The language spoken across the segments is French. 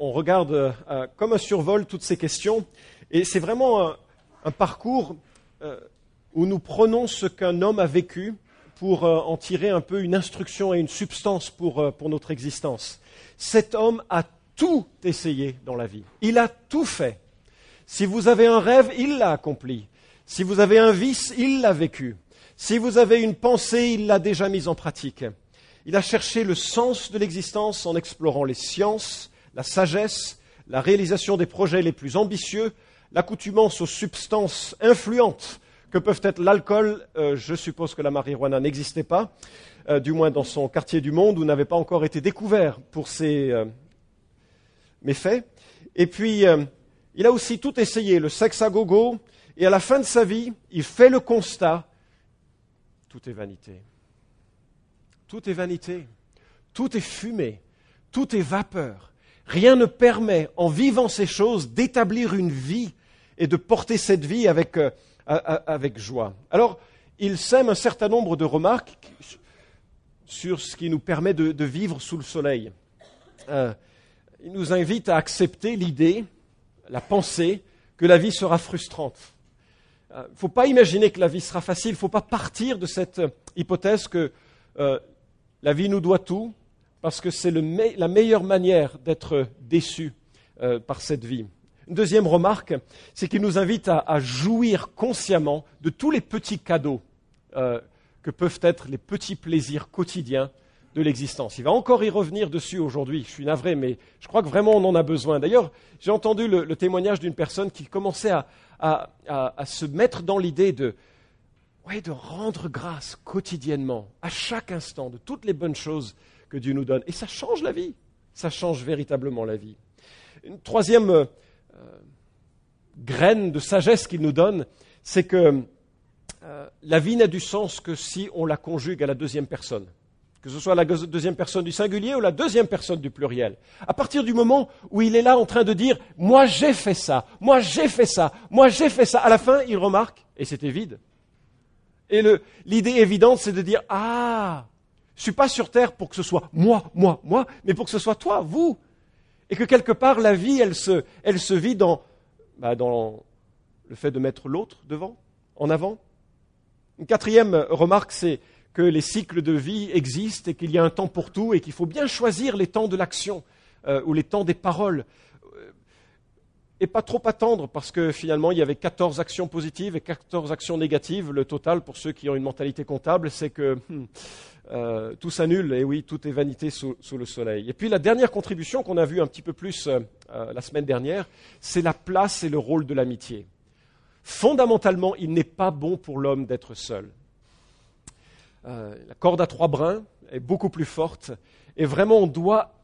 On regarde euh, comme un survol toutes ces questions et c'est vraiment un, parcours euh, où nous prenons ce qu'un homme a vécu pour euh, en tirer un peu une instruction et une substance pour notre existence. Cet homme a tout essayé dans la vie. Il a tout fait. Si vous avez un rêve, il l'a accompli. Si vous avez un vice, il l'a vécu. Si vous avez une pensée, il l'a déjà mise en pratique. Il a cherché le sens de l'existence en explorant les sciences, la sagesse, la réalisation des projets les plus ambitieux, l'accoutumance aux substances influentes que peuvent être l'alcool, euh, je suppose que la marijuana n'existait pas, euh, du moins dans son quartier du monde où n'avait pas encore été découvert pour ses euh, méfaits. Et puis, il a aussi tout essayé, le sexe à gogo, et à la fin de sa vie, il fait le constat, tout est vanité. Tout est vanité. Tout est fumée. Tout est vapeur. Rien ne permet, en vivant ces choses, d'établir une vie et de porter cette vie avec, euh, joie. Alors, il sème un certain nombre de remarques sur ce qui nous permet de, vivre sous le soleil. Euh, il nous invite à accepter l'idée, la pensée, que la vie sera frustrante. Il ne faut pas imaginer que la vie sera facile, il ne faut pas partir de cette euh, hypothèse que euh, la vie nous doit tout, parce que c'est la meilleure manière d'être déçu euh, par cette vie. Une deuxième remarque, c'est qu'il nous invite à, jouir consciemment de tous les petits cadeaux euh, que peuvent être les petits plaisirs quotidiens de l'existence. Il va encore y revenir dessus aujourd'hui, je suis navré, mais je crois que vraiment on en a besoin. D'ailleurs, j'ai entendu le, témoignage d'une personne qui commençait à, se mettre dans l'idée de rendre grâce quotidiennement, à chaque instant, de toutes les bonnes choses que Dieu nous donne. Et ça change la vie, ça change véritablement la vie. Une troisième euh, graine de sagesse qu'il nous donne, c'est que euh, la vie n'a du sens que si on la conjugue à la deuxième personne. Que ce soit la deuxième personne du singulier ou la deuxième personne du pluriel. À partir du moment où il est là en train de dire Moi j'ai fait ça, moi j'ai fait ça, moi j'ai fait ça, à la fin il remarque, et c'était vide. Et l'idée évidente c'est de dire Ah, je suis pas sur terre pour que ce soit moi, moi, moi, mais pour que ce soit toi, vous. Et que quelque part la vie elle se, elle se vit dans, bah, dans le fait de mettre l'autre devant, en avant. Une quatrième remarque, c'est que les cycles de vie existent et qu'il y a un temps pour tout et qu'il faut bien choisir les temps de l'action euh, ou les temps des paroles. Et pas trop attendre parce que finalement il y avait 14 actions positives et 14 actions négatives. Le total, pour ceux qui ont une mentalité comptable, c'est que hmm, euh, tout s'annule et oui, tout est vanité sous, le soleil. Et puis la dernière contribution qu'on a vue un petit peu plus euh, euh, la semaine dernière, c'est la place et le rôle de l'amitié. Fondamentalement, il n'est pas bon pour l'homme d'être seul. La corde à trois brins est beaucoup plus forte et vraiment on doit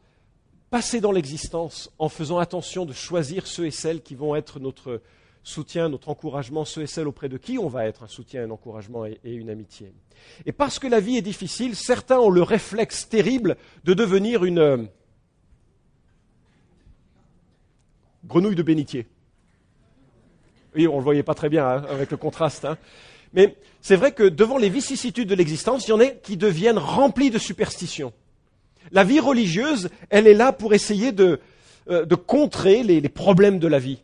passer dans l'existence en faisant attention de choisir ceux et celles qui vont être notre soutien, notre encouragement, ceux et celles auprès de qui on va être un soutien, un encouragement et, une amitié. Et parce que la vie est difficile, certains ont le réflexe terrible de devenir une euh, grenouille de bénitier. Oui, on ne le voyait pas très bien hein, avec le contraste. hein. Mais c'est vrai que devant les vicissitudes de l'existence, il y en a qui deviennent remplis de superstitions. La vie religieuse, elle est là pour essayer de, euh, contrer les, problèmes de la vie.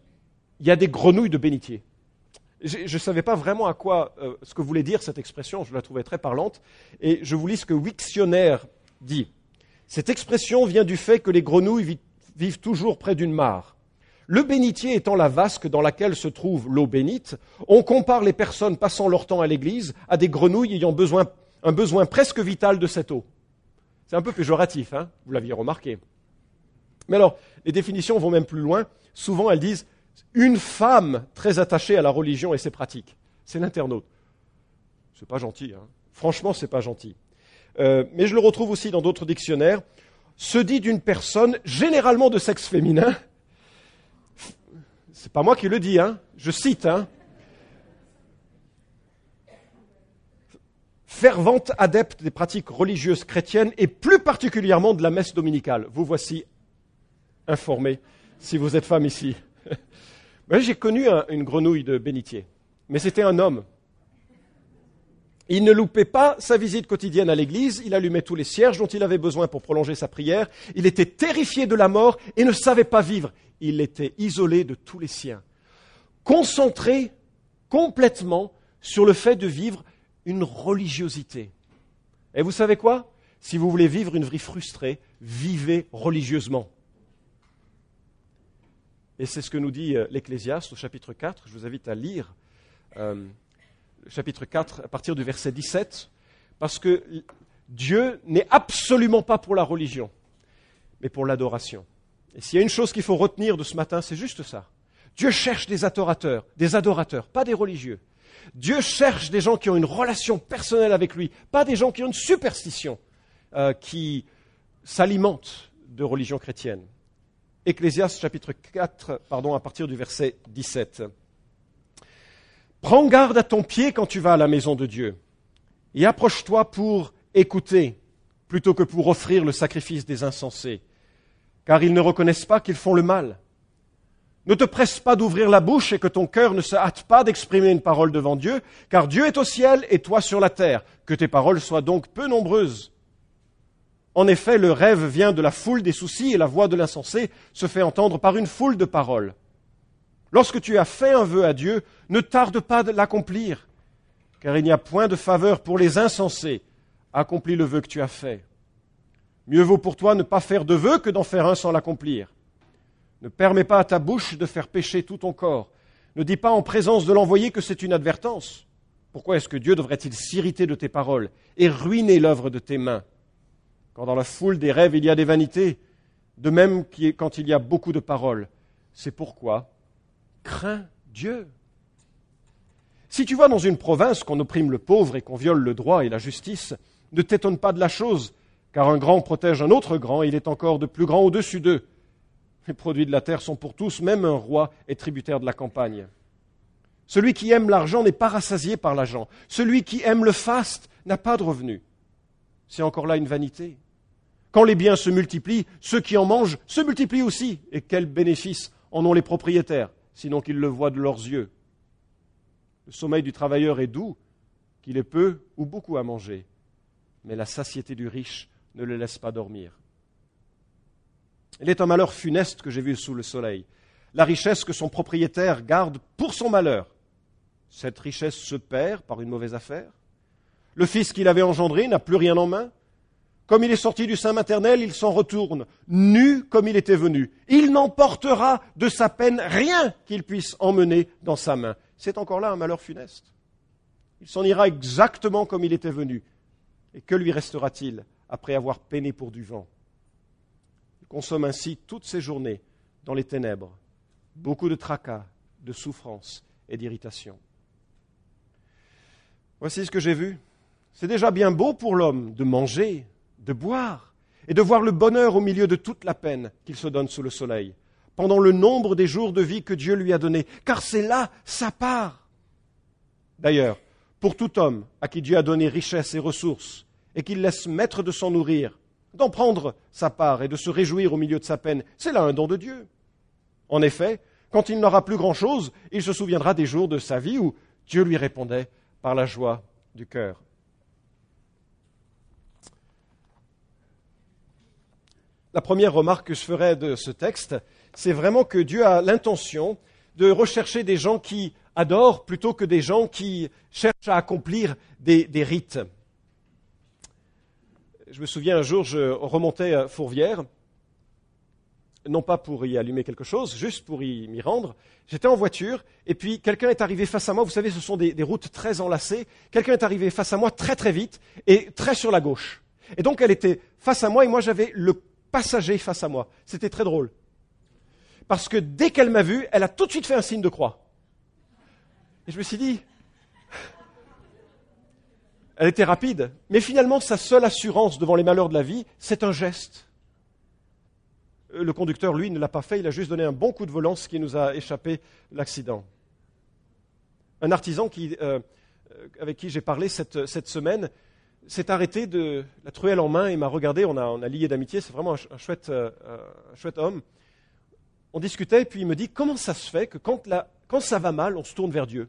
Il y a des grenouilles de bénitier. Je ne savais pas vraiment à quoi, euh, ce que voulait dire cette expression, je la trouvais très parlante, et je vous lis ce que Wiktionnaire dit. Cette expression vient du fait que les grenouilles vi- vivent toujours près d'une mare. Le bénitier étant la vasque dans laquelle se trouve l'eau bénite, on compare les personnes passant leur temps à l'église à des grenouilles ayant un besoin presque vital de cette eau. C'est un peu péjoratif, hein vous l'aviez remarqué. Mais alors, les définitions vont même plus loin. Souvent, elles disent une femme très attachée à la religion et ses pratiques. C'est l'internaute. C'est pas gentil, hein. Franchement, c'est pas gentil. Euh, mais je le retrouve aussi dans d'autres dictionnaires. Se dit d'une personne, généralement de sexe féminin, c'est pas moi qui le dis, hein. Je cite, hein. Fervente adepte des pratiques religieuses chrétiennes et plus particulièrement de la messe dominicale. Vous voici informé, si vous êtes femme ici. J'ai connu un- une grenouille de bénitier, mais c'était un homme. Il ne loupait pas sa visite quotidienne à l'église, il allumait tous les cierges dont il avait besoin pour prolonger sa prière, il était terrifié de la mort et ne savait pas vivre. Il était isolé de tous les siens, concentré complètement sur le fait de vivre une religiosité. Et vous savez quoi? Si vous voulez vivre une vie frustrée, vivez religieusement. Et c'est ce que nous dit euh, l'Ecclésiaste au chapitre 4. Je vous invite à lire euh, le chapitre 4 à partir du verset 17, parce que Dieu n'est absolument pas pour la religion, mais pour l'adoration. Et s'il y a une chose qu'il faut retenir de ce matin, c'est juste ça. Dieu cherche des adorateurs, des adorateurs, pas des religieux. Dieu cherche des gens qui ont une relation personnelle avec lui, pas des gens qui ont une superstition, euh, qui s'alimentent de religion chrétienne. Ecclésiaste chapitre 4, pardon, à partir du verset 17. Prends garde à ton pied quand tu vas à la maison de Dieu, et approche-toi pour écouter, plutôt que pour offrir le sacrifice des insensés, car ils ne reconnaissent pas qu'ils font le mal. Ne te presse pas d'ouvrir la bouche et que ton cœur ne se hâte pas d'exprimer une parole devant Dieu, car Dieu est au ciel et toi sur la terre. Que tes paroles soient donc peu nombreuses. En effet, le rêve vient de la foule des soucis et la voix de l'insensé se fait entendre par une foule de paroles. Lorsque tu as fait un vœu à Dieu, ne tarde pas de l'accomplir, car il n'y a point de faveur pour les insensés. Accomplis le vœu que tu as fait. Mieux vaut pour toi ne pas faire de vœu que d'en faire un sans l'accomplir. Ne permets pas à ta bouche de faire pécher tout ton corps. Ne dis pas en présence de l'envoyé que c'est une advertence. Pourquoi est-ce que Dieu devrait-il s'irriter de tes paroles et ruiner l'œuvre de tes mains? Quand dans la foule des rêves il y a des vanités, de même quand il y a beaucoup de paroles. C'est pourquoi crains Dieu? Si tu vas dans une province qu'on opprime le pauvre et qu'on viole le droit et la justice, ne t'étonne pas de la chose, car un grand protège un autre grand, et il est encore de plus grand au-dessus d'eux. Les produits de la terre sont pour tous, même un roi est tributaire de la campagne. Celui qui aime l'argent n'est pas rassasié par l'argent. Celui qui aime le faste n'a pas de revenu. C'est encore là une vanité. Quand les biens se multiplient, ceux qui en mangent se multiplient aussi. Et quel bénéfice en ont les propriétaires, sinon qu'ils le voient de leurs yeux? Le sommeil du travailleur est doux, qu'il ait peu ou beaucoup à manger, mais la satiété du riche ne le laisse pas dormir. Il est un malheur funeste que j'ai vu sous le soleil. La richesse que son propriétaire garde pour son malheur. Cette richesse se perd par une mauvaise affaire. Le fils qu'il avait engendré n'a plus rien en main. Comme il est sorti du sein maternel, il s'en retourne, nu comme il était venu. Il n'emportera de sa peine rien qu'il puisse emmener dans sa main. C'est encore là un malheur funeste. Il s'en ira exactement comme il était venu. Et que lui restera-t-il après avoir peiné pour du vent? Consomme ainsi toutes ses journées dans les ténèbres, beaucoup de tracas, de souffrances et d'irritations. Voici ce que j'ai vu. C'est déjà bien beau pour l'homme de manger, de boire, et de voir le bonheur au milieu de toute la peine qu'il se donne sous le soleil, pendant le nombre des jours de vie que Dieu lui a donnés, car c'est là sa part. D'ailleurs, pour tout homme à qui Dieu a donné richesse et ressources, et qu'il laisse maître de s'en nourrir, d'en prendre sa part et de se réjouir au milieu de sa peine. C'est là un don de Dieu. En effet, quand il n'aura plus grand-chose, il se souviendra des jours de sa vie où Dieu lui répondait par la joie du cœur. La première remarque que je ferai de ce texte, c'est vraiment que Dieu a l'intention de rechercher des gens qui adorent plutôt que des gens qui cherchent à accomplir des, des rites je me souviens un jour, je remontais à Fourvière, non pas pour y allumer quelque chose, juste pour y m'y rendre. J'étais en voiture, et puis quelqu'un est arrivé face à moi. Vous savez, ce sont des, routes très enlacées. Quelqu'un est arrivé face à moi très très vite et très sur la gauche. Et donc elle était face à moi, et moi j'avais le passager face à moi. C'était très drôle. Parce que dès qu'elle m'a vu, elle a tout de suite fait un signe de croix. Et je me suis dit, elle était rapide, mais finalement, sa seule assurance devant les malheurs de la vie, c'est un geste. Euh, le conducteur, lui, ne l'a pas fait, il a juste donné un bon coup de volant, ce qui nous a échappé l'accident. Un artisan euh, avec qui j'ai parlé cette, semaine s'est arrêté de la truelle en main et m'a regardé, on a, lié d'amitié, c'est vraiment un, chouette, euh, homme. On discutait, et puis il me dit, comment ça se fait que quand ça va mal, on se tourne vers Dieu?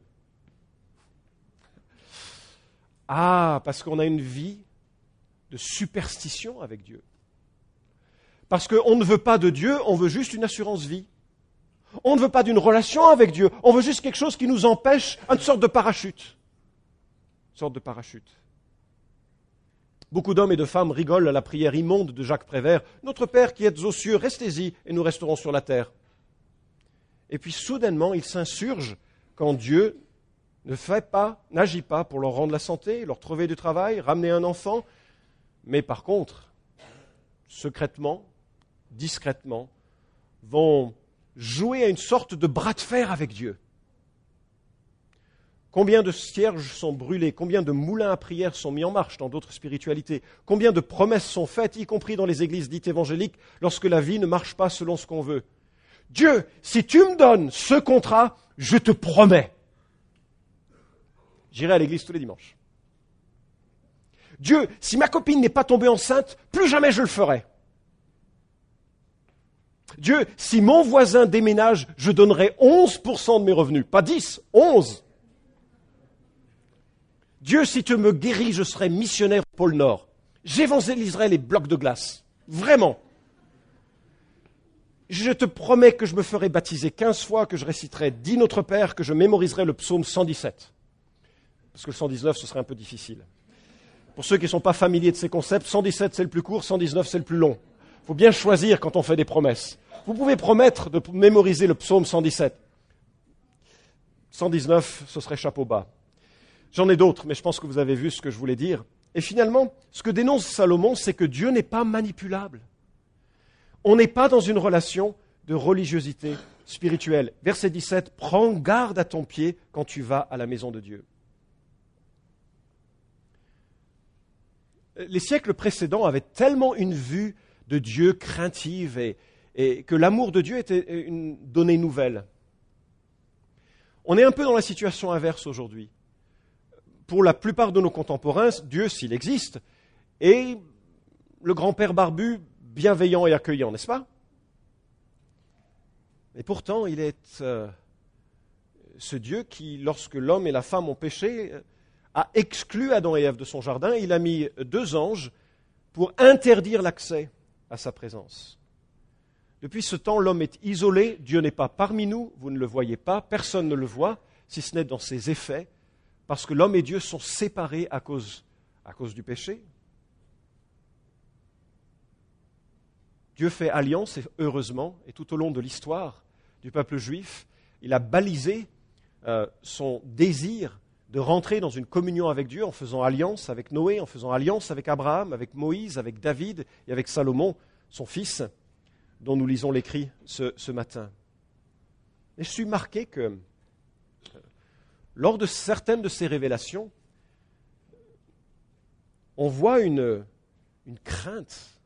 Ah, parce qu'on a une vie de superstition avec Dieu. Parce qu'on ne veut pas de Dieu, on veut juste une assurance vie. On ne veut pas d'une relation avec Dieu, on veut juste quelque chose qui nous empêche, une sorte de parachute. Une sorte de parachute. Beaucoup d'hommes et de femmes rigolent à la prière immonde de Jacques Prévert. Notre Père qui êtes aux cieux, restez-y et nous resterons sur la terre. Et puis soudainement, ils s'insurgent quand Dieu ne fait pas, n'agit pas pour leur rendre la santé, leur trouver du travail, ramener un enfant, mais par contre, secrètement, discrètement, vont jouer à une sorte de bras de fer avec Dieu. Combien de cierges sont brûlés Combien de moulins à prière sont mis en marche dans d'autres spiritualités Combien de promesses sont faites, y compris dans les églises dites évangéliques, lorsque la vie ne marche pas selon ce qu'on veut Dieu, si tu me donnes ce contrat, je te promets. J'irai à l'église tous les dimanches. Dieu, si ma copine n'est pas tombée enceinte, plus jamais je le ferai. Dieu, si mon voisin déménage, je donnerai 11% de mes revenus. Pas 10, 11. Dieu, si tu me guéris, je serai missionnaire au pôle Nord. J'évangéliserai les blocs de glace. Vraiment. Je te promets que je me ferai baptiser 15 fois, que je réciterai 10 Notre Père, que je mémoriserai le psaume 117. Parce que le 119, ce serait un peu difficile. Pour ceux qui ne sont pas familiers de ces concepts, 117 c'est le plus court, 119 c'est le plus long. Il faut bien choisir quand on fait des promesses. Vous pouvez promettre de mémoriser le psaume 117. 119, ce serait chapeau bas. J'en ai d'autres, mais je pense que vous avez vu ce que je voulais dire. Et finalement, ce que dénonce Salomon, c'est que Dieu n'est pas manipulable. On n'est pas dans une relation de religiosité spirituelle. Verset 17, prends garde à ton pied quand tu vas à la maison de Dieu. Les siècles précédents avaient tellement une vue de Dieu craintive et, que l'amour de Dieu était une donnée nouvelle. On est un peu dans la situation inverse aujourd'hui. Pour la plupart de nos contemporains, Dieu, s'il existe, est le grand-père barbu, bienveillant et accueillant, n'est-ce pas? Et pourtant, il est euh, ce Dieu qui, lorsque l'homme et la femme ont péché, a exclu Adam et Ève de son jardin. Il a mis deux anges pour interdire l'accès à sa présence. Depuis ce temps, l'homme est isolé, Dieu n'est pas parmi nous, vous ne le voyez pas, personne ne le voit, si ce n'est dans ses effets, parce que l'homme et Dieu sont séparés à cause, du péché. Dieu fait alliance, et heureusement, et tout au long de l'histoire du peuple juif, il a balisé euh, son désir de rentrer dans une communion avec Dieu en faisant alliance avec Noé, en faisant alliance avec Abraham, avec Moïse, avec David et avec Salomon, son fils dont nous lisons l'écrit ce, matin. Et je suis marqué que euh, lors de certaines de ces révélations, on voit une, une crainte.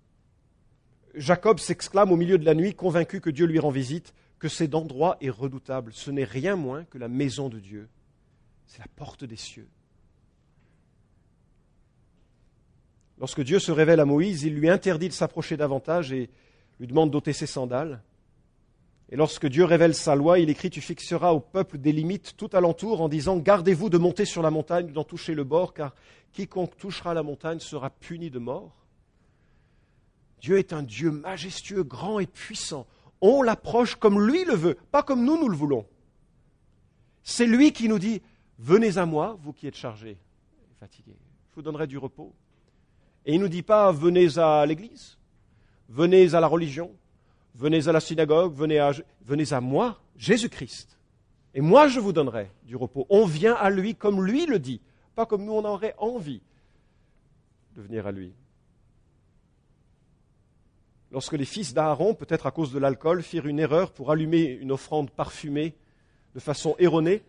Jacob s'exclame au milieu de la nuit, convaincu que Dieu lui rend visite, que cet endroit est redoutable. Ce n'est rien moins que la maison de Dieu. C'est la porte des cieux. Lorsque Dieu se révèle à Moïse, il lui interdit de s'approcher davantage et lui demande d'ôter ses sandales. Et lorsque Dieu révèle sa loi, il écrit Tu fixeras au peuple des limites tout alentour en disant Gardez-vous de monter sur la montagne, d'en toucher le bord, car quiconque touchera la montagne sera puni de mort. Dieu est un Dieu majestueux, grand et puissant. On l'approche comme lui le veut, pas comme nous nous le voulons. C'est lui qui nous dit Venez à moi, vous qui êtes chargés et fatigués, je vous donnerai du repos. Et il ne nous dit pas Venez à l'église, venez à la religion, venez à la synagogue, venez à, venez à moi, Jésus-Christ. Et moi, je vous donnerai du repos. On vient à lui comme lui le dit, pas comme nous on aurait envie de venir à lui. Lorsque les fils d'Aaron, peut-être à cause de l'alcool, firent une erreur pour allumer une offrande parfumée de façon erronée,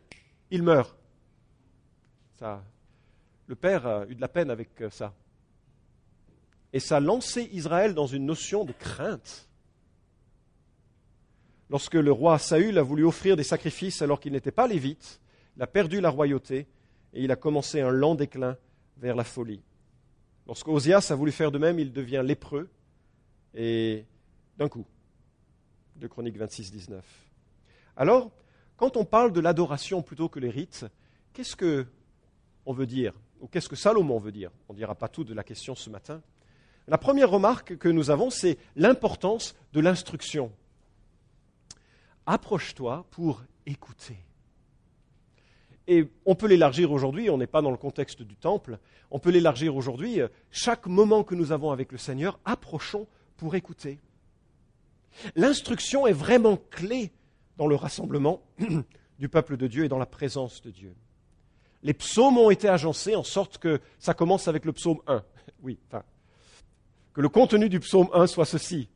ils meurent. Le père a eu de la peine avec ça. Et ça a lancé Israël dans une notion de crainte. Lorsque le roi Saül a voulu offrir des sacrifices alors qu'il n'était pas lévite, il a perdu la royauté et il a commencé un lent déclin vers la folie. Lorsque Osias a voulu faire de même, il devient lépreux et d'un coup. De Chronique 26, 19. Alors, quand on parle de l'adoration plutôt que les rites, qu'est-ce que on veut dire ou qu'est-ce que Salomon veut dire. On ne dira pas tout de la question ce matin. La première remarque que nous avons, c'est l'importance de l'instruction. Approche-toi pour écouter. Et on peut l'élargir aujourd'hui, on n'est pas dans le contexte du temple, on peut l'élargir aujourd'hui. Chaque moment que nous avons avec le Seigneur, approchons pour écouter. L'instruction est vraiment clé dans le rassemblement du peuple de Dieu et dans la présence de Dieu. Les psaumes ont été agencés en sorte que ça commence avec le psaume 1. Oui, que le contenu du psaume 1 soit ceci.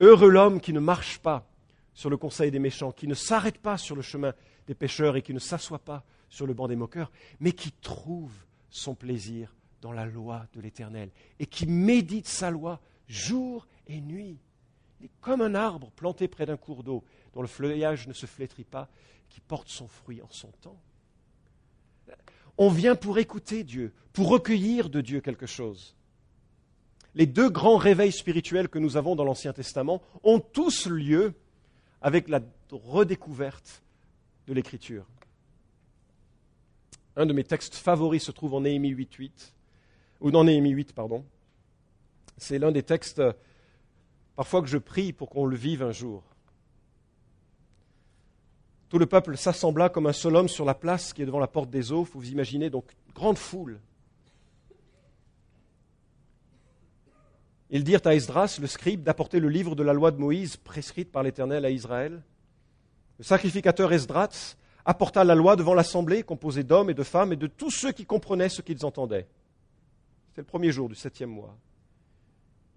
Heureux l'homme qui ne marche pas sur le conseil des méchants, qui ne s'arrête pas sur le chemin des pécheurs et qui ne s'assoit pas sur le banc des moqueurs, mais qui trouve son plaisir dans la loi de l'Éternel et qui médite sa loi jour et nuit. Il est comme un arbre planté près d'un cours d'eau dont le feuillage ne se flétrit pas, qui porte son fruit en son temps. On vient pour écouter Dieu, pour recueillir de Dieu quelque chose. Les deux grands réveils spirituels que nous avons dans l'Ancien Testament ont tous lieu avec la redécouverte de l'Écriture. Un de mes textes favoris se trouve en Néhémie 8.8, ou dans Néhémie 8, pardon. C'est l'un des textes, parfois, que je prie pour qu'on le vive un jour. Tout le peuple s'assembla comme un seul homme sur la place qui est devant la porte des eaux. Vous imaginez donc une grande foule. Ils dirent à Esdras, le scribe, d'apporter le livre de la loi de Moïse prescrite par l'Éternel à Israël. Le sacrificateur Esdras apporta la loi devant l'assemblée composée d'hommes et de femmes et de tous ceux qui comprenaient ce qu'ils entendaient. C'était le premier jour du septième mois.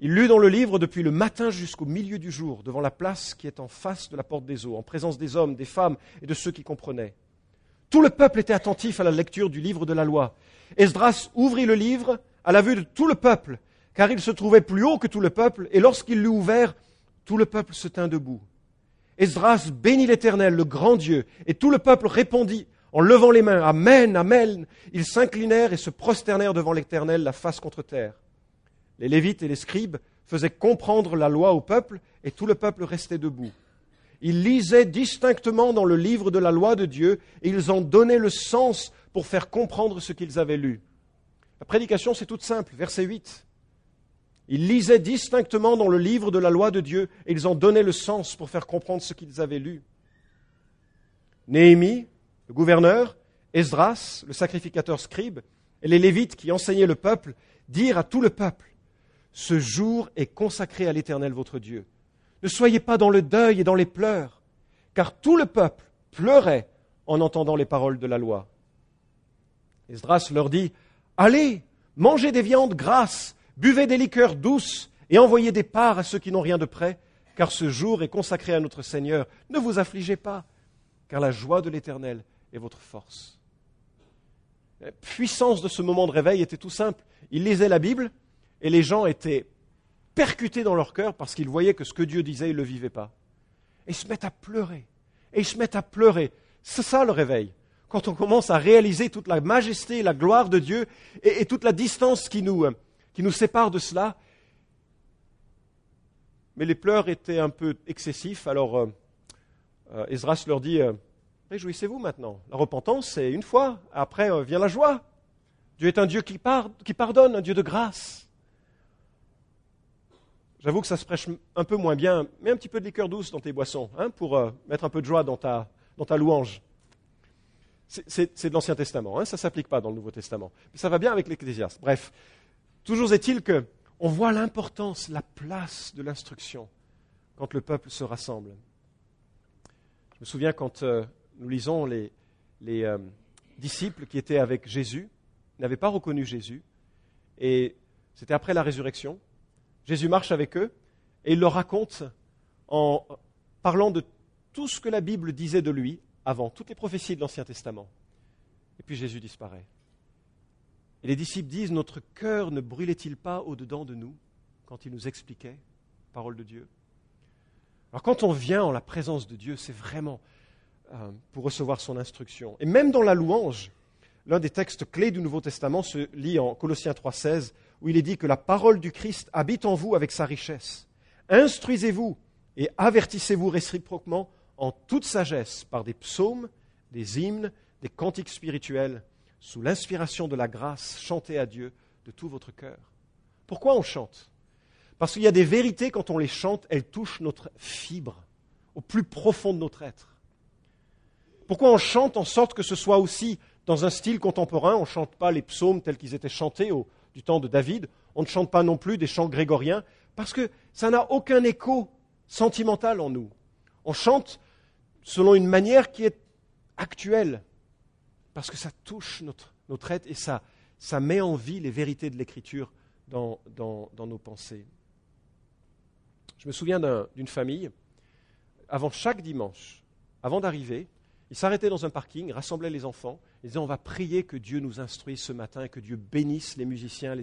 Il lut dans le livre depuis le matin jusqu'au milieu du jour, devant la place qui est en face de la porte des eaux, en présence des hommes, des femmes et de ceux qui comprenaient. Tout le peuple était attentif à la lecture du livre de la loi. Esdras ouvrit le livre à la vue de tout le peuple, car il se trouvait plus haut que tout le peuple, et lorsqu'il l'eut ouvert, tout le peuple se tint debout. Esdras bénit l'Éternel, le grand Dieu, et tout le peuple répondit en levant les mains, Amen, Amen. Ils s'inclinèrent et se prosternèrent devant l'Éternel, la face contre terre. Les Lévites et les scribes faisaient comprendre la loi au peuple, et tout le peuple restait debout. Ils lisaient distinctement dans le livre de la loi de Dieu, et ils en donnaient le sens pour faire comprendre ce qu'ils avaient lu. La prédication, c'est toute simple, verset 8. Ils lisaient distinctement dans le livre de la loi de Dieu, et ils en donnaient le sens pour faire comprendre ce qu'ils avaient lu. Néhémie, le gouverneur, Esdras, le sacrificateur scribe, et les Lévites qui enseignaient le peuple, dirent à tout le peuple, ce jour est consacré à l'Éternel votre Dieu. Ne soyez pas dans le deuil et dans les pleurs, car tout le peuple pleurait en entendant les paroles de la loi. Esdras leur dit, Allez, mangez des viandes grasses, buvez des liqueurs douces et envoyez des parts à ceux qui n'ont rien de près, car ce jour est consacré à notre Seigneur. Ne vous affligez pas, car la joie de l'Éternel est votre force. La puissance de ce moment de réveil était tout simple. Il lisait la Bible, et les gens étaient percutés dans leur cœur parce qu'ils voyaient que ce que Dieu disait, ils ne le vivaient pas. Et ils se mettent à pleurer. Et ils se mettent à pleurer. C'est ça le réveil. Quand on commence à réaliser toute la majesté et la gloire de Dieu et, toute la distance qui nous, euh, qui nous sépare de cela. Mais les pleurs étaient un peu excessifs, alors euh, euh, leur dit Réjouissez-vous maintenant. La repentance, c'est une fois, après vient la joie. Dieu est un Dieu qui pardonne, un Dieu de grâce. J'avoue que ça se prêche un peu moins bien. Mets un petit peu de liqueur douce dans tes boissons, hein, pour euh, mettre un peu de joie dans ta, dans ta louange. C'est de l'Ancien Testament, hein, ça ne s'applique pas dans le Nouveau Testament. Mais ça va bien avec l'Ecclésiaste. Bref, toujours est-il qu'on voit l'importance, la place de l'instruction quand le peuple se rassemble. Je me souviens quand euh, nous lisons les, les euh, disciples qui étaient avec Jésus, n'avaient pas reconnu Jésus, et c'était après la résurrection, Jésus marche avec eux et il leur raconte en parlant de tout ce que la Bible disait de lui avant, toutes les prophéties de l'Ancien Testament. Et puis Jésus disparaît. Et les disciples disent, notre cœur ne brûlait-il pas au-dedans de nous quand il nous expliquait parole de Dieu? Alors quand on vient en la présence de Dieu, c'est vraiment euh, pour recevoir son instruction. Et même dans la louange, l'un des textes clés du Nouveau Testament se lit en Colossiens 3.16, où il est dit que la parole du Christ habite en vous avec sa richesse. Instruisez-vous et avertissez-vous réciproquement en toute sagesse par des psaumes, des hymnes, des cantiques spirituels, sous l'inspiration de la grâce, chantez à Dieu de tout votre cœur. Pourquoi on chante? Parce qu'il y a des vérités, quand on les chante, elles touchent notre fibre, au plus profond de notre être. Pourquoi on chante en sorte que ce soit aussi dans un style contemporain On ne chante pas les psaumes tels qu'ils étaient chantés au, du temps de David, on ne chante pas non plus des chants grégoriens, parce que ça n'a aucun écho sentimental en nous. On chante selon une manière qui est actuelle, parce que ça touche notre, notre être et ça, ça met en vie les vérités de l'Écriture dans, dans, nos pensées. Je me souviens d'une famille, avant chaque dimanche, avant d'arriver, ils s'arrêtaient dans un parking, rassemblaient les enfants, on va prier que Dieu nous instruise ce matin, que Dieu bénisse les musiciens,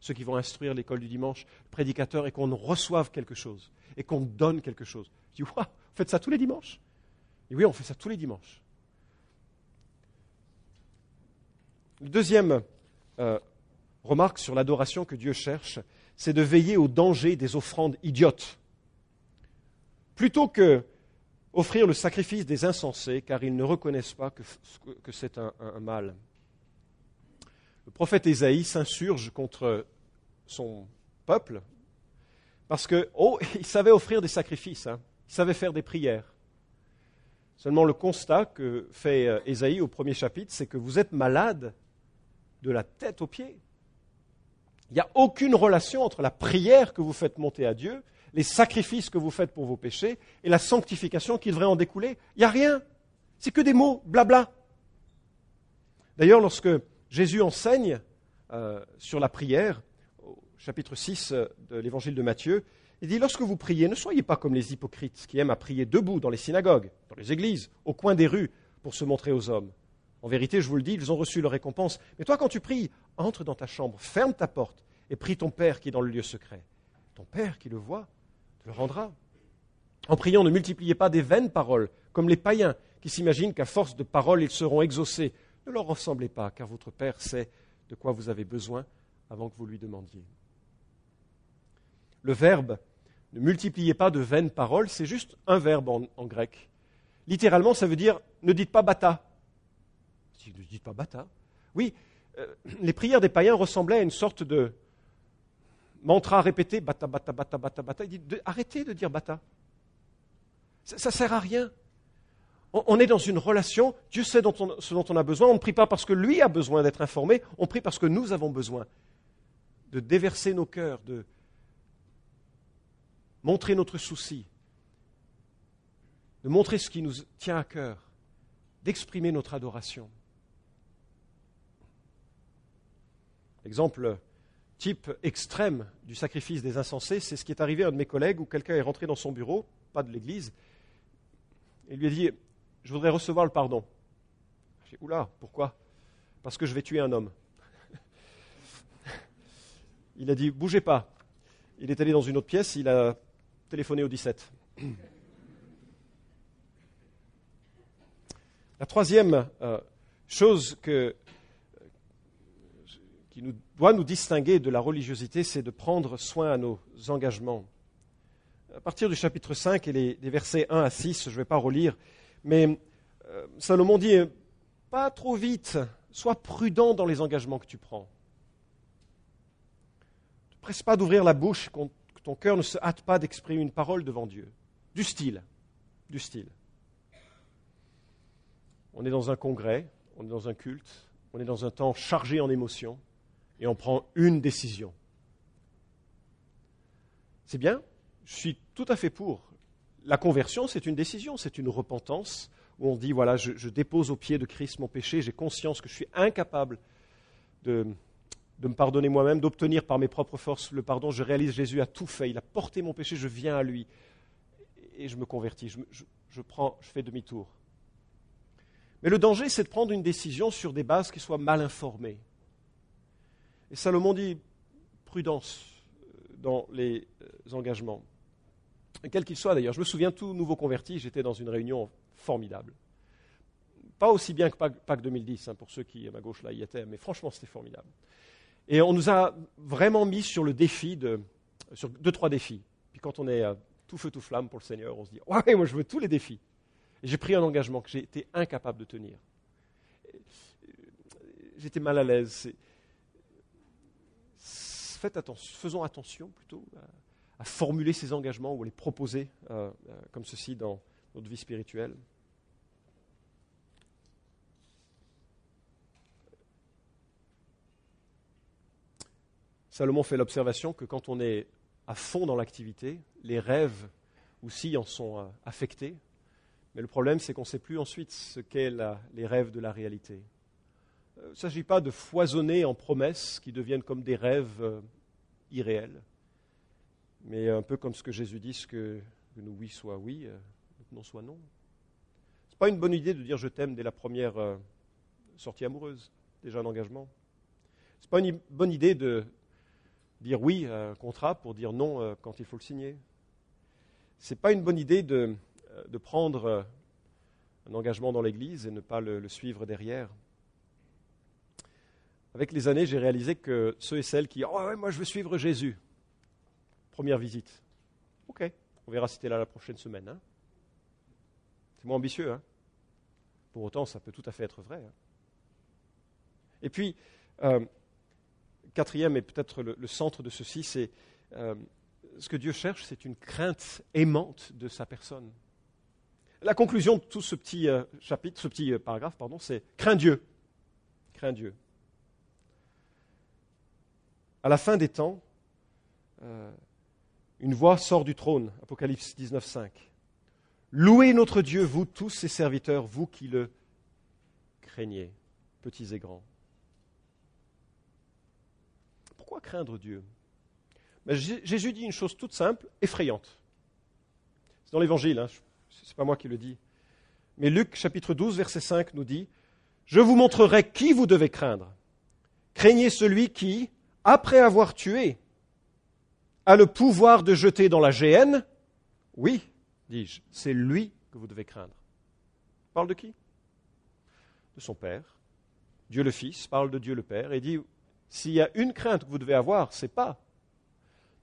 ceux qui vont instruire l'école du dimanche, le prédicateur, et qu'on reçoive quelque chose, et qu'on donne quelque chose. Je dis, waouh, vous faites ça tous les dimanches? Et oui, on fait ça tous les dimanches. deuxième euh, remarque sur l'adoration que Dieu cherche, c'est de veiller au danger des offrandes idiotes. Plutôt que offrir le sacrifice des insensés, car ils ne reconnaissent pas que, c'est un, mal. Le prophète Ésaïe s'insurge contre son peuple, parce que, oh, savait offrir des sacrifices, hein. il savait faire des prières. Seulement le constat que fait euh, Ésaïe au premier chapitre, c'est que vous êtes malade de la tête aux pieds. Il n'y a aucune relation entre la prière que vous faites monter à Dieu, les sacrifices que vous faites pour vos péchés et la sanctification qui devrait en découler. Il n'y a rien. C'est que des mots, blabla. D'ailleurs, lorsque Jésus enseigne euh, sur la prière, au chapitre 6 euh, de l'évangile de Matthieu, il dit, lorsque vous priez, ne soyez pas comme les hypocrites qui aiment à prier debout dans les synagogues, dans les églises, au coin des rues, pour se montrer aux hommes. En vérité, je vous le dis, ils ont reçu leur récompense. Mais toi, quand tu pries, entre dans ta chambre, ferme ta porte et prie ton Père qui est dans le lieu secret. Ton Père qui le voit le rendra. En priant, ne multipliez pas des vaines paroles, comme les païens qui s'imaginent qu'à force de paroles, ils seront exaucés. Ne leur ressemblez pas, car votre Père sait de quoi vous avez besoin avant que vous lui demandiez. Le verbe ne multipliez pas de vaines paroles, c'est juste un verbe en, grec. Littéralement, ça veut dire ne dites pas bata, ne dites pas bata. Oui, euh, les prières des païens ressemblaient à une sorte de mantra répété, bata, bata, bata, bata, bata. Il dit, arrêtez de dire bata. Ça ne sert à rien. On, est dans une relation, Dieu sait ce dont on a besoin. On ne prie pas parce que lui a besoin d'être informé, on prie parce que nous avons besoin de déverser nos cœurs, de montrer notre souci, de montrer ce qui nous tient à cœur, d'exprimer notre adoration. Exemple type extrême du sacrifice des insensés, c'est ce qui est arrivé à un de mes collègues où quelqu'un est rentré dans son bureau, pas de l'église, et lui a dit Je voudrais recevoir le pardon. J'ai dit Oula, pourquoi? Parce que je vais tuer un homme. il a dit Bougez pas. Il est allé dans une autre pièce, il a téléphoné au 17. La troisième euh, chose que qui nous, doit nous distinguer de la religiosité, c'est de prendre soin à nos engagements. À partir du chapitre 5 et des versets 1 à 6, je ne vais pas relire, mais euh, Salomon dit pas trop vite, sois prudent dans les engagements que tu prends. Ne presse pas d'ouvrir la bouche, que ton cœur ne se hâte pas d'exprimer une parole devant Dieu. Du style, du style. On est dans un congrès, on est dans un culte, on est dans un temps chargé en émotions et on prend une décision. C'est bien, je suis tout à fait pour. La conversion, c'est une décision, c'est une repentance où on dit, voilà, je, dépose au pied de Christ mon péché, j'ai conscience que je suis incapable de, me pardonner moi-même, d'obtenir par mes propres forces le pardon. Je réalise Jésus a tout fait, il a porté mon péché, je viens à lui et je me convertis, je, je prends, je fais demi-tour. Mais le danger, c'est de prendre une décision sur des bases qui soient mal informées. Et Salomon dit prudence euh, dans les euh, engagements. Quel qu'il soit d'ailleurs, je me souviens tout nouveau converti, j'étais dans une réunion formidable. Pas aussi bien que Pâques 2010, hein, pour ceux qui à ma gauche là y étaient, mais franchement c'était formidable. Et on nous a vraiment mis sur le défi de, sur deux trois défis. Puis quand on est euh, tout feu tout flamme pour le Seigneur, on se dit ouais moi je veux tous les défis. J'ai pris un engagement que j'ai été incapable de tenir j'étais mal à l'aise. Faisons attention plutôt à, formuler ces engagements ou à les proposer euh, euh, comme ceci dans notre vie spirituelle. Salomon fait l'observation que quand on est à fond dans l'activité, les rêves aussi en sont euh, affectés. Mais le problème, c'est qu'on ne sait plus ensuite ce qu'est les rêves de la réalité. Euh, il ne s'agit pas de foisonner en promesses qui deviennent comme des rêves euh, irréels, mais un peu comme ce que Jésus dit, que, que nous oui soit oui, non soit non. Ce n'est pas une bonne idée de dire je t'aime dès la première sortie amoureuse, déjà un engagement. Ce n'est pas une bonne idée de dire oui à un contrat pour dire non euh, quand il faut le signer. Ce n'est pas une bonne idée de, euh, prendre euh, un engagement dans l'Église et ne pas le, suivre derrière. Avec les années, j'ai réalisé que ceux et celles qui Oh moi je veux suivre Jésus. Première visite. Ok, on verra si tu là la prochaine semaine. Hein. C'est moins ambitieux. Hein. Pour autant, ça peut tout à fait être vrai. Hein. Et puis, quatrième et peut-être le, centre de ceci, c'est euh, ce que Dieu cherche, c'est une crainte aimante de sa personne. La conclusion de tout ce petit euh, chapitre, ce petit euh, paragraphe, pardon, c'est crains Dieu. Crains Dieu. À la fin des temps, une voix sort du trône, Apocalypse 19, 5. Louez notre Dieu, vous tous ses serviteurs, vous qui le craignez, petits et grands pourquoi craindre Dieu? Mais Jésus dit une chose toute simple, effrayante. C'est dans l'Évangile, hein, ce n'est pas moi qui le dis. Mais Luc chapitre 12, verset 5 nous dit, Je vous montrerai qui vous devez craindre. Craignez celui qui, après avoir tué, a le pouvoir de jeter dans la géhenne. Oui, dis-je, c'est lui que vous devez craindre. Parle de qui? De son Père. Dieu le Fils parle de Dieu le Père et dit s'il y a une crainte que vous devez avoir, ce n'est pas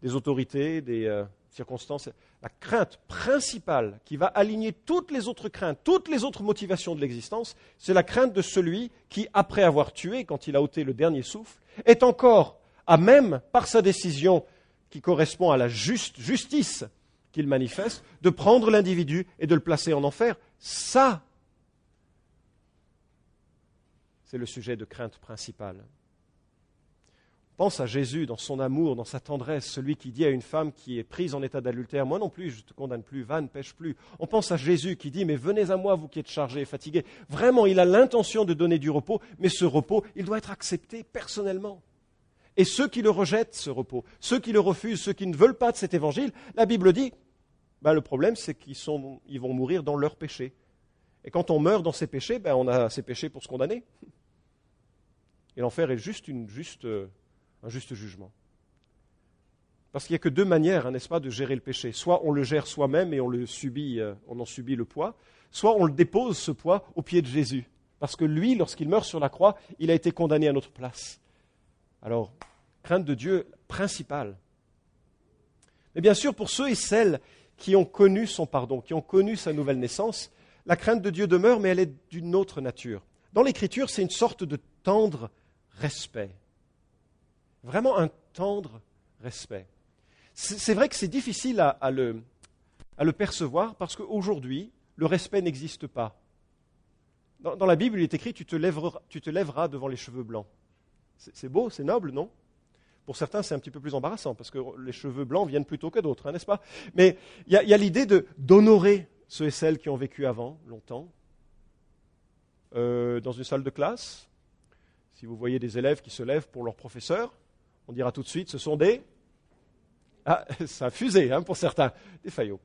des autorités, des euh, circonstances. La crainte principale qui va aligner toutes les autres craintes, toutes les autres motivations de l'existence, c'est la crainte de celui qui, après avoir tué, quand il a ôté le dernier souffle, est encore à même, par sa décision qui correspond à la juste justice qu'il manifeste, de prendre l'individu et de le placer en enfer. Ça, c'est le sujet de crainte principale. Pense à Jésus dans son amour, dans sa tendresse, celui qui dit à une femme qui est prise en état d'adultère, moi non plus, je ne te condamne plus, va, ne pêche plus. On pense à Jésus qui dit, mais venez à moi, vous qui êtes chargés et fatigués. Vraiment, il a l'intention de donner du repos, mais ce repos, il doit être accepté personnellement. Et ceux qui le rejettent, ce repos, ceux qui le refusent, ceux qui ne veulent pas de cet évangile, la Bible dit, ben, le problème, c'est qu'ils ils vont mourir dans leurs péchés. Et quand on meurt dans ses péchés, ben, on a ses péchés pour se condamner. Et l'enfer est juste euh, un juste jugement. Parce qu'il n'y a que deux manières, hein, n'est-ce pas, de gérer le péché. Soit on le gère soi-même et on, euh, on en subit le poids, soit on le dépose, ce poids, au pied de Jésus. Parce que lui, lorsqu'il meurt sur la croix, il a été condamné à notre place. Alors, crainte de Dieu principale. Mais bien sûr, pour ceux et celles qui ont connu son pardon, qui ont connu sa nouvelle naissance, la crainte de Dieu demeure, mais elle est d'une autre nature. Dans l'Écriture, c'est une sorte de tendre respect. Vraiment un tendre respect. C'est vrai que c'est difficile à, le, percevoir parce qu'aujourd'hui, le respect n'existe pas. Dans, la Bible, il est écrit tu te, lèveras, devant les cheveux blancs. C'est beau, c'est noble, non? Pour certains, c'est un petit peu plus embarrassant parce que les cheveux blancs viennent plutôt que d'autres, hein, n'est-ce pas? Mais il y a, l'idée d'honorer ceux et celles qui ont vécu avant, longtemps. Euh, dans une salle de classe, si vous voyez des élèves qui se lèvent pour leur professeur, on dira tout de suite, ce sont des... Ah, ça a fusé hein, pour certains, des faillots.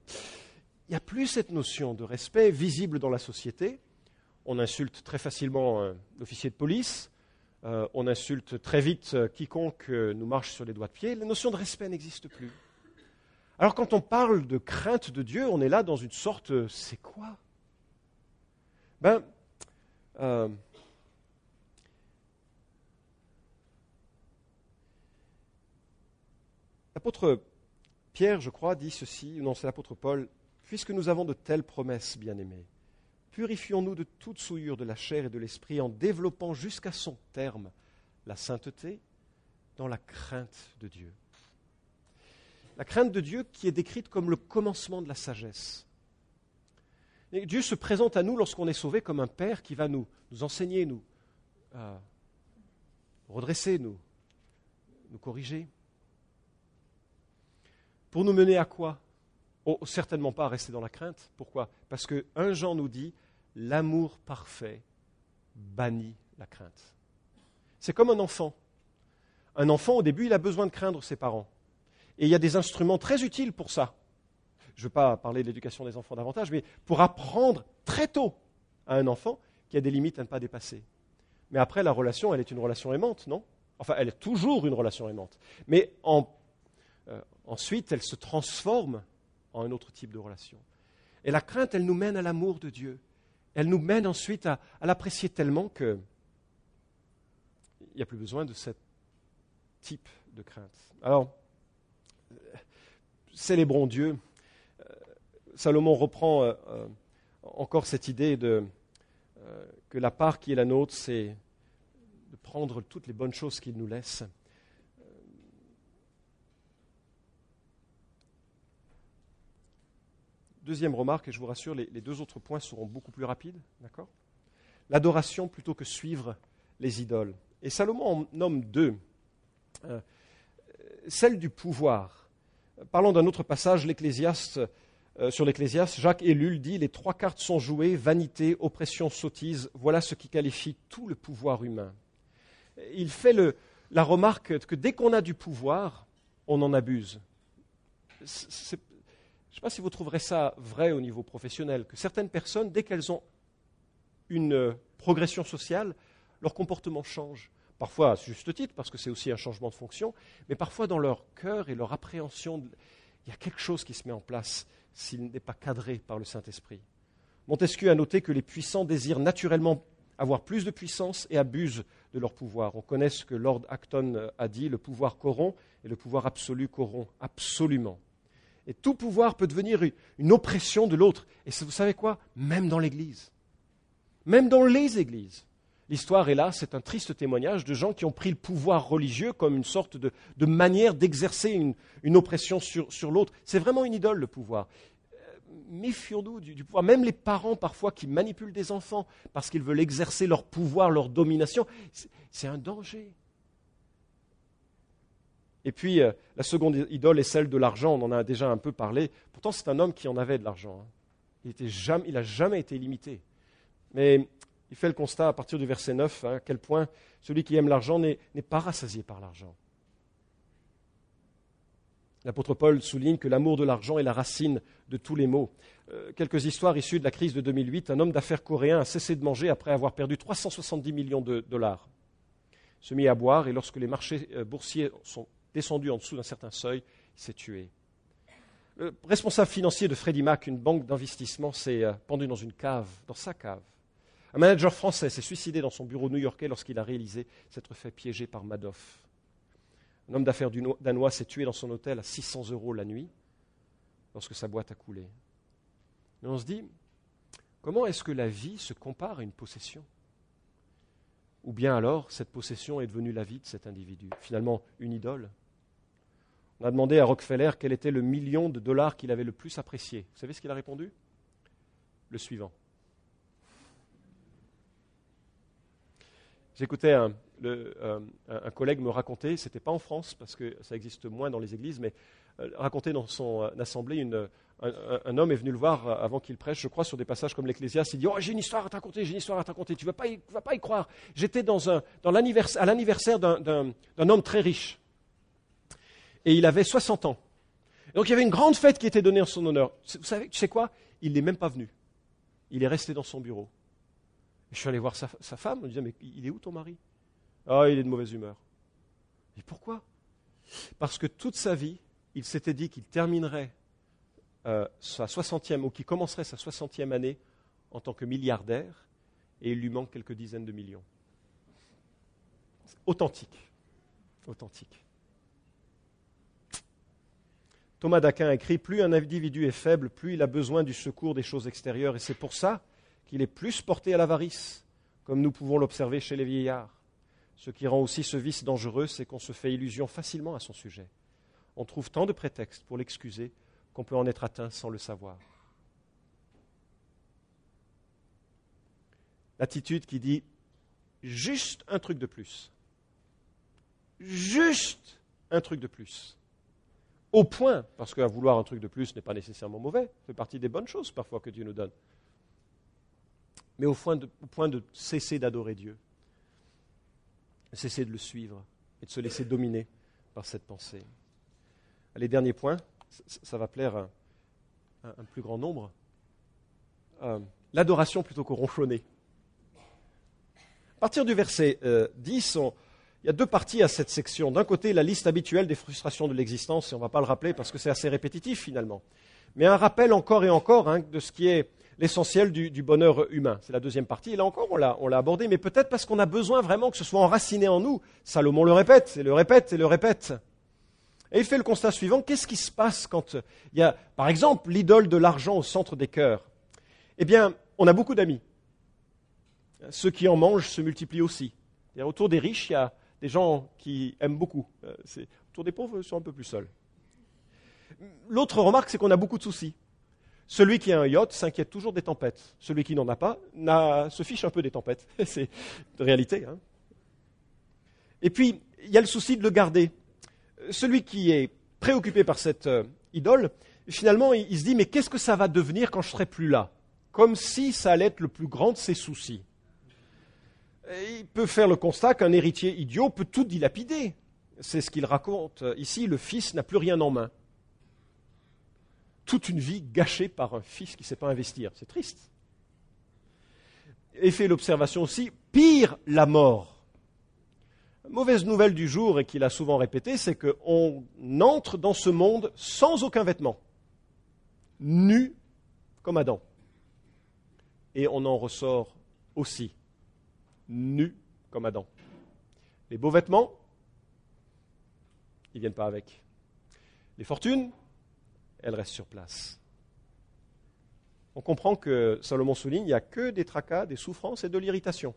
Il n'y a plus cette notion de respect visible dans la société. On insulte très facilement l'officier de police, euh, on insulte très vite euh, quiconque euh, nous marche sur les doigts de pied. La notion de respect n'existe plus. Alors quand on parle de crainte de Dieu, on est là dans une sorte, c'est quoi? Ben, L'apôtre Pierre, je crois, dit ceci, non, c'est l'apôtre Paul, puisque nous avons de telles promesses, bien-aimés, purifions-nous de toute souillure de la chair et de l'esprit en développant jusqu'à son terme la sainteté dans la crainte de Dieu. La crainte de Dieu qui est décrite comme le commencement de la sagesse. Dieu se présente à nous lorsqu'on est sauvé comme un Père qui va nous, nous enseigner, nous euh, redresser, nous, corriger. Pour nous mener à quoi? Oh, Certainement pas à rester dans la crainte. Pourquoi? Parce que un Jean nous dit l'amour parfait bannit la crainte. C'est comme un enfant. Un enfant, au début, il a besoin de craindre ses parents. Et il y a des instruments très utiles pour ça. Je ne veux pas parler de l'éducation des enfants davantage, mais pour apprendre très tôt à un enfant qu'il y a des limites à ne pas dépasser. Mais après, la relation, elle est une relation aimante, non? Enfin, elle est toujours une relation aimante. Mais euh, ensuite, elle se transforme en un autre type de relation. Et la crainte, elle nous mène à l'amour de Dieu. Elle nous mène ensuite à, l'apprécier tellement que il n'y a plus besoin de ce type de crainte. Alors, célébrons Dieu. Euh, Salomon reprend euh, encore cette idée de que la part qui est la nôtre, c'est de prendre toutes les bonnes choses qu'il nous laisse. Deuxième remarque, et je vous rassure, les, deux autres points seront beaucoup plus rapides, d'accord? L'adoration plutôt que suivre les idoles. Et Salomon en nomme deux. Euh, celle du pouvoir. Parlons d'un autre passage, l'Ecclésiaste euh, sur l'Ecclésiaste, Jacques Ellul dit Les trois cartes sont jouées, vanité, oppression, sottise, voilà ce qui qualifie tout le pouvoir humain. Il fait la remarque que dès qu'on a du pouvoir, on en abuse. je ne sais pas si vous trouverez ça vrai au niveau professionnel, que certaines personnes, dès qu'elles ont une progression sociale, leur comportement change. Parfois à juste titre, parce que c'est aussi un changement de fonction, mais parfois dans leur cœur et leur appréhension, il y a quelque chose qui se met en place s'il n'est pas cadré par le Saint-Esprit. Montesquieu a noté que les puissants désirent naturellement avoir plus de puissance et abusent de leur pouvoir. On connaît ce que Lord Acton a dit, le pouvoir corrompt et le pouvoir absolu corrompt absolument. Et tout pouvoir peut devenir une oppression de l'autre. Et vous savez quoi? Même dans l'Église. Même dans les Églises. L'histoire est là, c'est un triste témoignage de gens qui ont pris le pouvoir religieux comme une sorte de, manière d'exercer une, oppression sur, l'autre. C'est vraiment une idole, le pouvoir. Euh, méfions-nous du, pouvoir. Même les parents, parfois, qui manipulent des enfants parce qu'ils veulent exercer leur pouvoir, leur domination, c'est un danger. Et puis, euh, la seconde idole est celle de l'argent. On en a déjà un peu parlé. Pourtant, c'est un homme qui en avait de l'argent. Hein. Il n'a jamais été limité. Mais il fait le constat à partir du verset 9 hein, à quel point celui qui aime l'argent n'est pas rassasié par l'argent. L'apôtre Paul souligne que l'amour de l'argent est la racine de tous les maux. Euh, quelques histoires issues de la crise de 2008. Un homme d'affaires coréen a cessé de manger après avoir perdu 370 millions de dollars. Se mit à boire et lorsque les marchés euh, boursiers sont descendus en dessous d'un certain seuil, il s'est tué. Le responsable financier de Freddie Mac, une banque d'investissement, s'est euh, pendu dans une cave, dans sa cave. Un manager français s'est suicidé dans son bureau new-yorkais lorsqu'il a réalisé s'être fait piéger par Madoff. Un homme d'affaires danois s'est tué dans son hôtel à 600 euros la nuit lorsque sa boîte a coulé. Et on se dit, comment est-ce que la vie se compare à une possession? Ou bien alors, cette possession est devenue la vie de cet individu, finalement une idole On a demandé à Rockefeller quel était le million de dollars qu'il avait le plus apprécié. Vous savez ce qu'il a répondu? Le suivant. J'écoutais un, euh, un, collègue me raconter, ce n'était pas en France parce que ça existe moins dans les églises, mais euh, raconter dans son euh, assemblée, une, un, homme est venu le voir avant qu'il prêche, je crois, sur des passages comme l'Ecclésiaste. Il dit Oh, j'ai une histoire à te raconter, j'ai une histoire à te raconter. Tu ne vas, pas y croire. J'étais dans à l'anniversaire d'un homme très riche. Et il avait 60 ans. donc il y avait une grande fête qui était donnée en son honneur. Vous savez, tu sais quoi? Il n'est même pas venu. Il est resté dans son bureau. Je suis allé voir sa, femme, je me disais, mais il est où ton mari? Ah, il est de mauvaise humeur. Et pourquoi? Parce que toute sa vie, il s'était dit qu'il terminerait euh, sa soixantième, ou qu'il commencerait sa soixantième année en tant que milliardaire, et il lui manque quelques dizaines de millions. Authentique. Authentique. Thomas d'Aquin écrit Plus un individu est faible, plus il a besoin du secours des choses extérieures. Et c'est pour ça qu'il est plus porté à l'avarice, comme nous pouvons l'observer chez les vieillards. Ce qui rend aussi ce vice dangereux, c'est qu'on se fait illusion facilement à son sujet. On trouve tant de prétextes pour l'excuser qu'on peut en être atteint sans le savoir. L'attitude qui dit juste un truc de plus. Juste un truc de plus. Au point, parce qu'à vouloir un truc de plus n'est pas nécessairement mauvais, ça fait partie des bonnes choses parfois que Dieu nous donne. Mais au point de, au point de cesser d'adorer Dieu, cesser de le suivre et de se laisser dominer par cette pensée. Les derniers points, ça va plaire à un, plus grand nombre. Euh, l'adoration plutôt que ronchonner. À partir du verset 10, euh, il y a deux parties à cette section. D'un côté, la liste habituelle des frustrations de l'existence, et on ne va pas le rappeler parce que c'est assez répétitif finalement. Mais un rappel encore et encore hein, de ce qui est l'essentiel du, bonheur humain. C'est la deuxième partie. Et là encore, on l'a abordé, mais peut-être parce qu'on a besoin vraiment que ce soit enraciné en nous. Salomon le répète, et le répète, et le répète. Et il fait le constat suivant, qu'est-ce qui se passe quand il y a, par exemple, l'idole de l'argent au centre des cœurs? Eh bien, on a beaucoup d'amis. Ceux qui en mangent se multiplient aussi. autour des riches, il y a des gens qui aiment beaucoup. Euh, autour des pauvres, ils sont un peu plus seuls. L'autre remarque, c'est qu'on a beaucoup de soucis. Celui qui a un yacht s'inquiète toujours des tempêtes. Celui qui n'en a pas se fiche un peu des tempêtes. c'est de réalité. Hein. Et puis, il y a le souci de le garder. Celui qui est préoccupé par cette euh, idole, finalement, il, se dit, mais qu'est-ce que ça va devenir quand je serai plus là? Comme si ça allait être le plus grand de ses soucis il peut faire le constat qu'un héritier idiot peut tout dilapider. C'est ce qu'il raconte ici, le fils n'a plus rien en main. Toute une vie gâchée par un fils qui ne sait pas investir. C'est triste. Et fait l'observation aussi, pire la mort. Mauvaise nouvelle du jour, et qu'il a souvent répété, c'est qu'on entre dans ce monde sans aucun vêtement, nu comme Adam. Et on en ressort aussi nu comme Adam. Les beaux vêtements, ils ne viennent pas avec. Les fortunes, elles restent sur place. On comprend que Salomon souligne, il n'y a que des tracas, des souffrances et de l'irritation.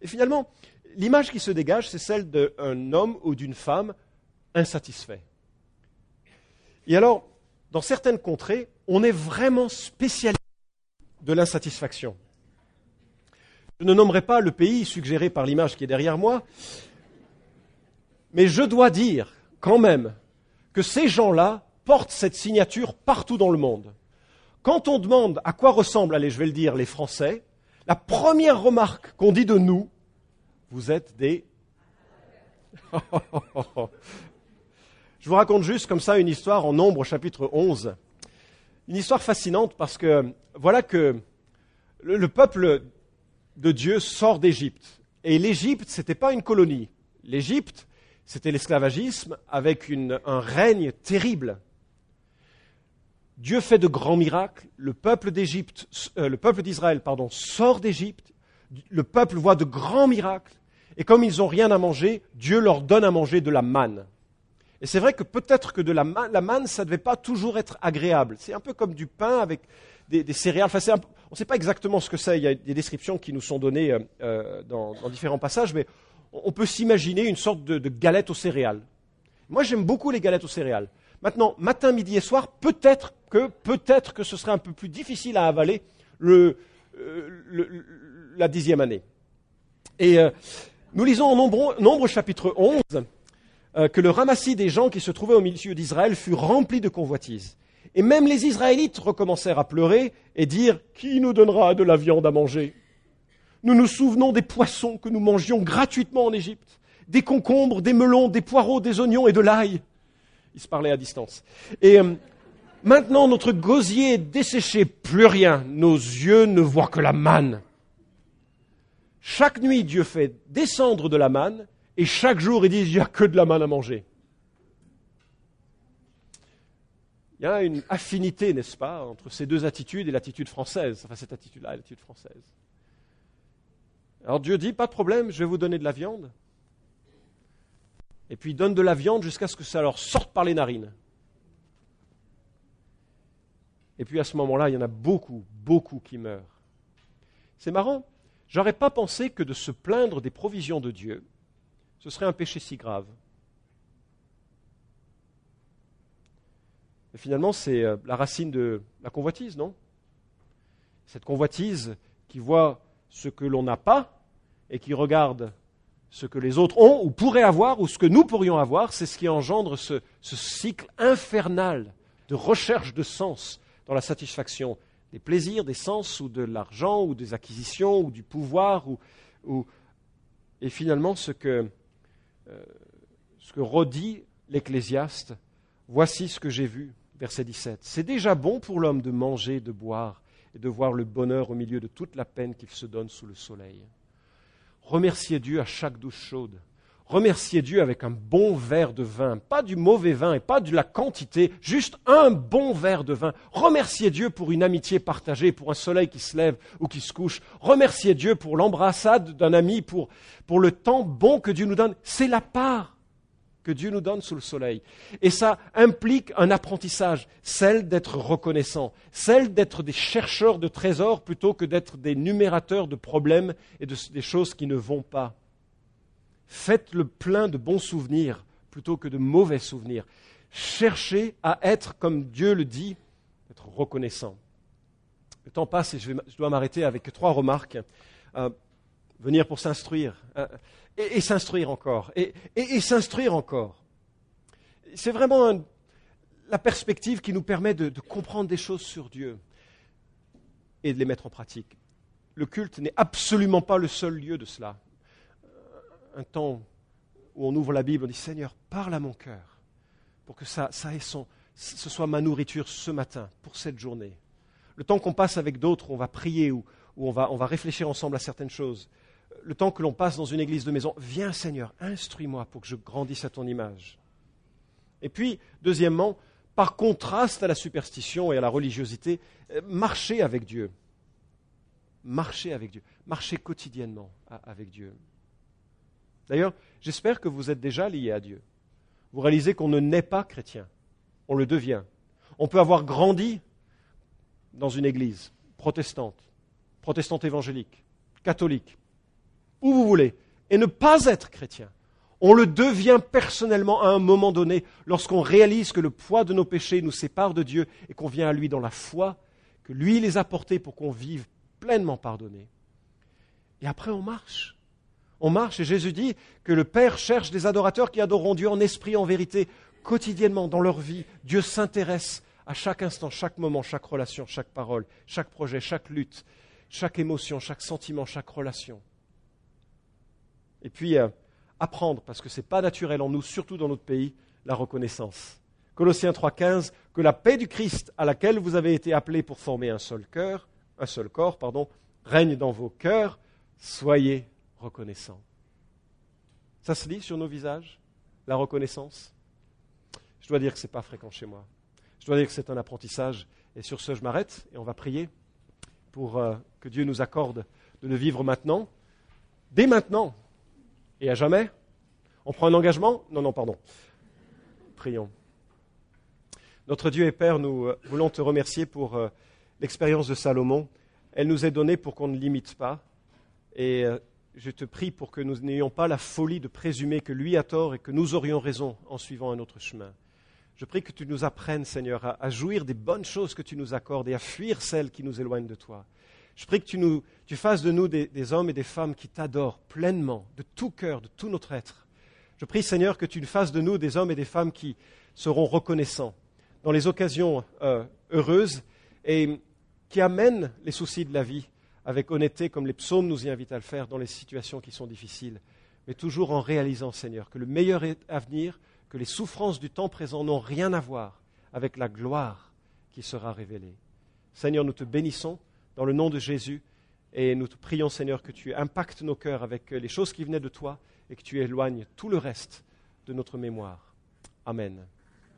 Et finalement, l'image qui se dégage, c'est celle d'un homme ou d'une femme insatisfait. Et alors, dans certaines contrées, on est vraiment spécialisé de l'insatisfaction. Je ne nommerai pas le pays suggéré par l'image qui est derrière moi, mais je dois dire quand même que ces gens-là portent cette signature partout dans le monde. Quand on demande à quoi ressemblent, allez, je vais le dire, les Français, la première remarque qu'on dit de nous, vous êtes des... je vous raconte juste comme ça une histoire en Nombre chapitre 11. Une histoire fascinante parce que voilà que le peuple de Dieu sort d'Égypte. Et l'Égypte, ce n'était pas une colonie. L'Égypte, c'était l'esclavagisme avec un règne terrible. Dieu fait de grands miracles. Le peuple euh, d'Israël, sort d'Égypte. Le peuple voit de grands miracles. Et comme ils n'ont rien à manger, Dieu leur donne à manger de la manne. Et c'est vrai que peut-être que de la manne, ça ne devait pas toujours être agréable. C'est un peu comme du pain avec des, céréales. on ne sait pas exactement ce que c'est. Il y a des descriptions qui nous sont données euh, euh, dans, différents passages, mais on, peut s'imaginer une sorte de, galette aux céréales. Moi, j'aime beaucoup les galettes aux céréales. Maintenant, matin, midi et soir, peut-être que, peut-être que ce serait un peu plus difficile à avaler le, euh, la dixième année. Et nous lisons en nombre, nombre chapitre 11 que le ramassis des gens qui se trouvaient au milieu d'Israël fut rempli de convoitises. Et même les Israélites recommencèrent à pleurer et dire Qui nous donnera de la viande à manger? Nous nous souvenons des poissons que nous mangions gratuitement en Égypte, des concombres, des melons, des poireaux, des oignons et de l'ail. Ils se parlaient à distance. Et euh, maintenant notre gosier est desséché, plus rien. Nos yeux ne voient que la manne. Chaque nuit, Dieu fait descendre de la manne, et chaque jour, il dit, il n'y a que de la manne à manger. Il y a une affinité, n'est-ce pas, entre ces deux attitudes et l'attitude française, enfin cette attitude-là et l'attitude française. Alors Dieu dit, pas de problème, je vais vous donner de la viande. Et puis il donne de la viande jusqu'à ce que ça leur sorte par les narines. Et puis à ce moment-là, il y en a beaucoup, beaucoup qui meurent. C'est marrant. J'aurais pas pensé que de se plaindre des provisions de Dieu, ce serait un péché si grave. Mais finalement, c'est euh, la racine de la convoitise, non? Cette convoitise qui voit ce que l'on n'a pas et qui regarde ce que les autres ont ou pourraient avoir ou ce que nous pourrions avoir, c'est ce qui engendre ce, cycle infernal de recherche de sens dans la satisfaction des plaisirs, des sens ou de l'argent ou des acquisitions ou du pouvoir ou, et finalement ce que, euh, ce que redit l'Ecclésiaste, voici ce que j'ai vu, verset 17. C'est déjà bon pour l'homme de manger, de boire et de voir le bonheur au milieu de toute la peine qu'il se donne sous le soleil. Remerciez Dieu à chaque douche chaude. Remerciez Dieu avec un bon verre de vin, pas du mauvais vin et pas de la quantité, juste un bon verre de vin. Remerciez Dieu pour une amitié partagée, pour un soleil qui se lève ou qui se couche. Remerciez Dieu pour l'embrassade d'un ami, pour, pour le temps bon que Dieu nous donne. C'est la part que Dieu nous donne sous le soleil. Et ça implique un apprentissage, celle d'être reconnaissant, celle d'être des chercheurs de trésors plutôt que d'être des numérateurs de problèmes et de, des choses qui ne vont pas. Faites le plein de bons souvenirs plutôt que de mauvais souvenirs. Cherchez à être, comme Dieu le dit, être reconnaissant. Le temps passe et je, dois m'arrêter avec trois remarques. Euh, venir pour s'instruire. Euh, et, s'instruire encore, et, s'instruire encore. C'est vraiment la perspective qui nous permet de, comprendre des choses sur Dieu et de les mettre en pratique. Le culte n'est absolument pas le seul lieu de cela. Euh, un temps où on ouvre la Bible, on dit Seigneur, parle à mon cœur pour que ça, ça ait ce soit ma nourriture ce matin, pour cette journée. Le temps qu'on passe avec d'autres, on va prier ou, on va réfléchir ensemble à certaines choses le temps que l'on passe dans une église de maison, viens Seigneur, instruis-moi pour que je grandisse à ton image. Et puis, deuxièmement, par contraste à la superstition et à la religiosité, euh, marcher avec Dieu. Marcher avec Dieu. Marcher quotidiennement avec Dieu. D'ailleurs, j'espère que vous êtes déjà liés à Dieu. Vous réalisez qu'on ne naît pas chrétien, on le devient. On peut avoir grandi dans une église protestante, protestante évangélique, catholique, où vous voulez, et ne pas être chrétien. On le devient personnellement à un moment donné lorsqu'on réalise que le poids de nos péchés nous sépare de Dieu et qu'on vient à lui dans la foi, que lui les a portés pour qu'on vive pleinement pardonné. Et après on marche. On marche et Jésus dit que le Père cherche des adorateurs qui adoreront Dieu en esprit, en vérité, quotidiennement dans leur vie. Dieu s'intéresse à chaque instant, chaque moment, chaque relation, chaque parole, chaque projet, chaque lutte, chaque émotion, chaque sentiment, chaque relation. Et puis, euh, apprendre, parce que ce n'est pas naturel en nous, surtout dans notre pays, la reconnaissance. Colossiens 3.15, que la paix du Christ à laquelle vous avez été appelés pour former un seul cœur, un seul corps, pardon, règne dans vos cœurs, soyez reconnaissants. Ça se lit sur nos visages, la reconnaissance? Je dois dire que ce n'est pas fréquent chez moi. Je dois dire que c'est un apprentissage. Et sur ce, je m'arrête et on va prier pour euh, que Dieu nous accorde de le vivre maintenant, dès maintenant, et à jamais? On prend un engagement? Non, non, pardon. Prions. Notre Dieu et Père, nous euh, voulons te remercier pour euh, l'expérience de Salomon. Elle nous est donnée pour qu'on ne limite pas. Et euh, je te prie pour que nous n'ayons pas la folie de présumer que lui a tort et que nous aurions raison en suivant un autre chemin. Je prie que tu nous apprennes, Seigneur, à, jouir des bonnes choses que tu nous accordes et à fuir celles qui nous éloignent de toi. Je prie que tu, nous, fasses de nous des, hommes et des femmes qui t'adorent pleinement, de tout cœur, de tout notre être. Je prie, Seigneur, que tu fasses de nous des hommes et des femmes qui seront reconnaissants dans les occasions euh, heureuses et qui amènent les soucis de la vie avec honnêteté, comme les psaumes nous y invitent à le faire dans les situations qui sont difficiles, mais toujours en réalisant, Seigneur, que le meilleur avenir, que les souffrances du temps présent n'ont rien à voir avec la gloire qui sera révélée. Seigneur, nous te bénissons dans le nom de Jésus. Et nous te prions, Seigneur, que tu impactes nos cœurs avec les choses qui venaient de toi et que tu éloignes tout le reste de notre mémoire. Amen.